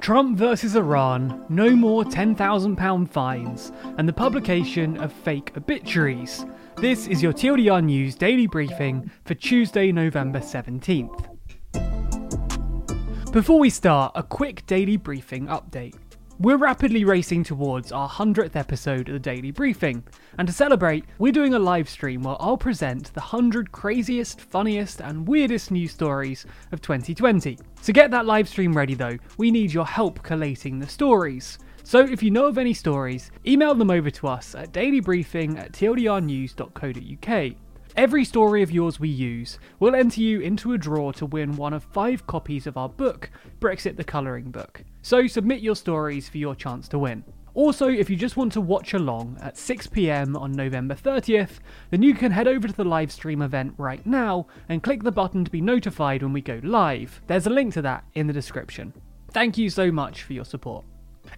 Trump versus Iran, no more £10,000 fines, and the publication of fake obituaries. This is your TLDR News daily briefing for Tuesday, November 17th. Before we start, a quick daily briefing update. We're rapidly racing towards our 100th episode of the Daily Briefing, and to celebrate, we're doing a live stream where I'll present the 100 craziest, funniest, and weirdest news stories of 2020. To get that live stream ready though, we need your help collating the stories. So if you know of any stories, email them over to us at dailybriefing at tldrnews.co.uk. Every story of yours we use will enter you into a draw to win one of five copies of our book, Brexit the Colouring Book. So submit your stories for your chance to win. Also, if you just want to watch along at 6pm on November 30th, then you can head over to the live stream event right now and click the button to be notified when we go live. There's a link to that in the description. Thank you so much for your support.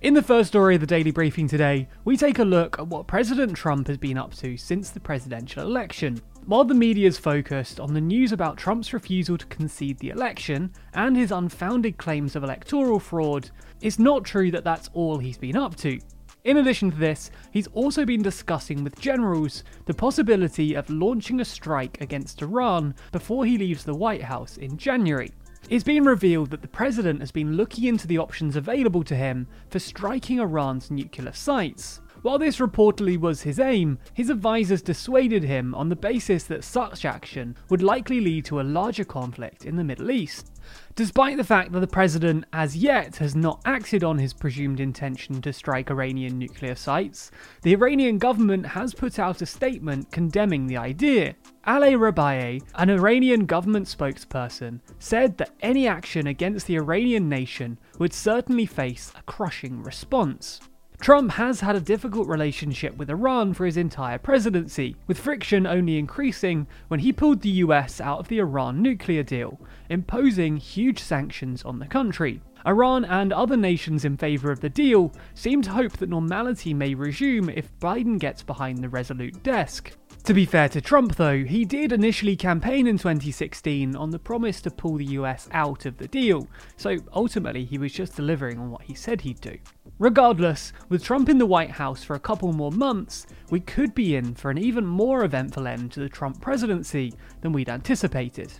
In the first story of the daily briefing today, we take a look at what President Trump has been up to since the presidential election. While the media is focused on the news about Trump's refusal to concede the election and his unfounded claims of electoral fraud, it's not true that that's all he's been up to. In addition to this, he's also been discussing with generals the possibility of launching a strike against Iran before he leaves the White House in January. It's been revealed that the president has been looking into the options available to him for striking Iran's nuclear sites. While this reportedly was his aim, his advisors dissuaded him on the basis that such action would likely lead to a larger conflict in the Middle East. Despite the fact that the president as yet has not acted on his presumed intention to strike Iranian nuclear sites, the Iranian government has put out a statement condemning the idea. Ali Rabiei, an Iranian government spokesperson, said that any action against the Iranian nation would certainly face a crushing response. Trump has had a difficult relationship with Iran for his entire presidency, with friction only increasing when he pulled the US out of the Iran nuclear deal, imposing huge sanctions on the country. Iran and other nations in favour of the deal seem to hope that normality may resume if Biden gets behind the resolute desk. To be fair to Trump, though, he did initially campaign in 2016 on the promise to pull the US out of the deal, so ultimately he was just delivering on what he said he'd do. Regardless, with Trump in the White House for a couple more months, we could be in for an even more eventful end to the Trump presidency than we'd anticipated.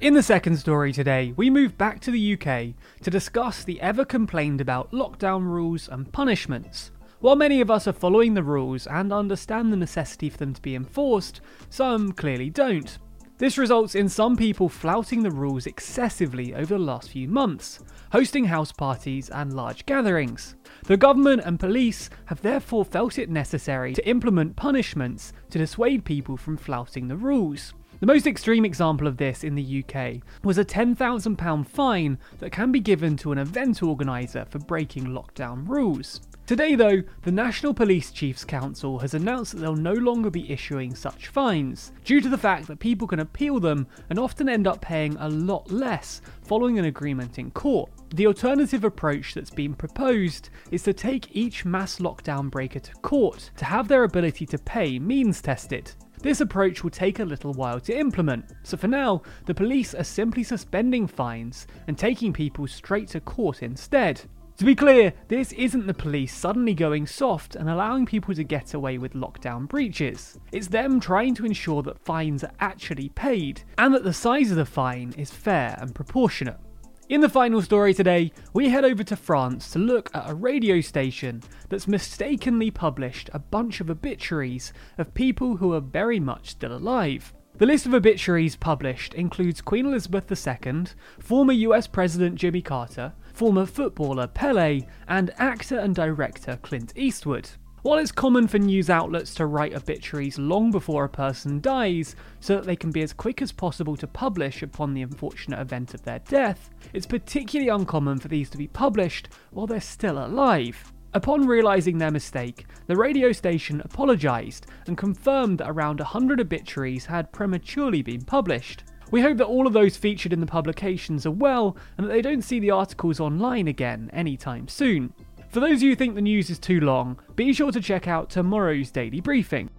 In the second story today, we move back to the UK to discuss the ever complained about lockdown rules and punishments. While many of us are following the rules and understand the necessity for them to be enforced, some clearly don't. This results in some people flouting the rules excessively over the last few months, hosting house parties and large gatherings. The government and police have therefore felt it necessary to implement punishments to dissuade people from flouting the rules. The most extreme example of this in the UK was a £10,000 fine that can be given to an event organiser for breaking lockdown rules. Today, though, the National Police Chiefs Council has announced that they'll no longer be issuing such fines, due to the fact that people can appeal them and often end up paying a lot less following an agreement in court. The alternative approach that's been proposed is to take each mass lockdown breaker to court to have their ability to pay means tested. This approach will take a little while to implement, so for now, the police are simply suspending fines and taking people straight to court instead. To be clear, this isn't the police suddenly going soft and allowing people to get away with lockdown breaches. It's them trying to ensure that fines are actually paid and that the size of the fine is fair and proportionate. In the final story today, we head over to France to look at a radio station that's mistakenly published a bunch of obituaries of people who are very much still alive. The list of obituaries published includes Queen Elizabeth II, former US President Jimmy Carter, former footballer Pele, and actor and director Clint Eastwood. While it's common for news outlets to write obituaries long before a person dies so that they can be as quick as possible to publish upon the unfortunate event of their death, it's particularly uncommon for these to be published while they're still alive. Upon realising their mistake, the radio station apologised and confirmed that around 100 obituaries had prematurely been published. We hope that all of those featured in the publications are well and that they don't see the articles online again anytime soon. For those of you who think the news is too long, be sure to check out tomorrow's daily briefing.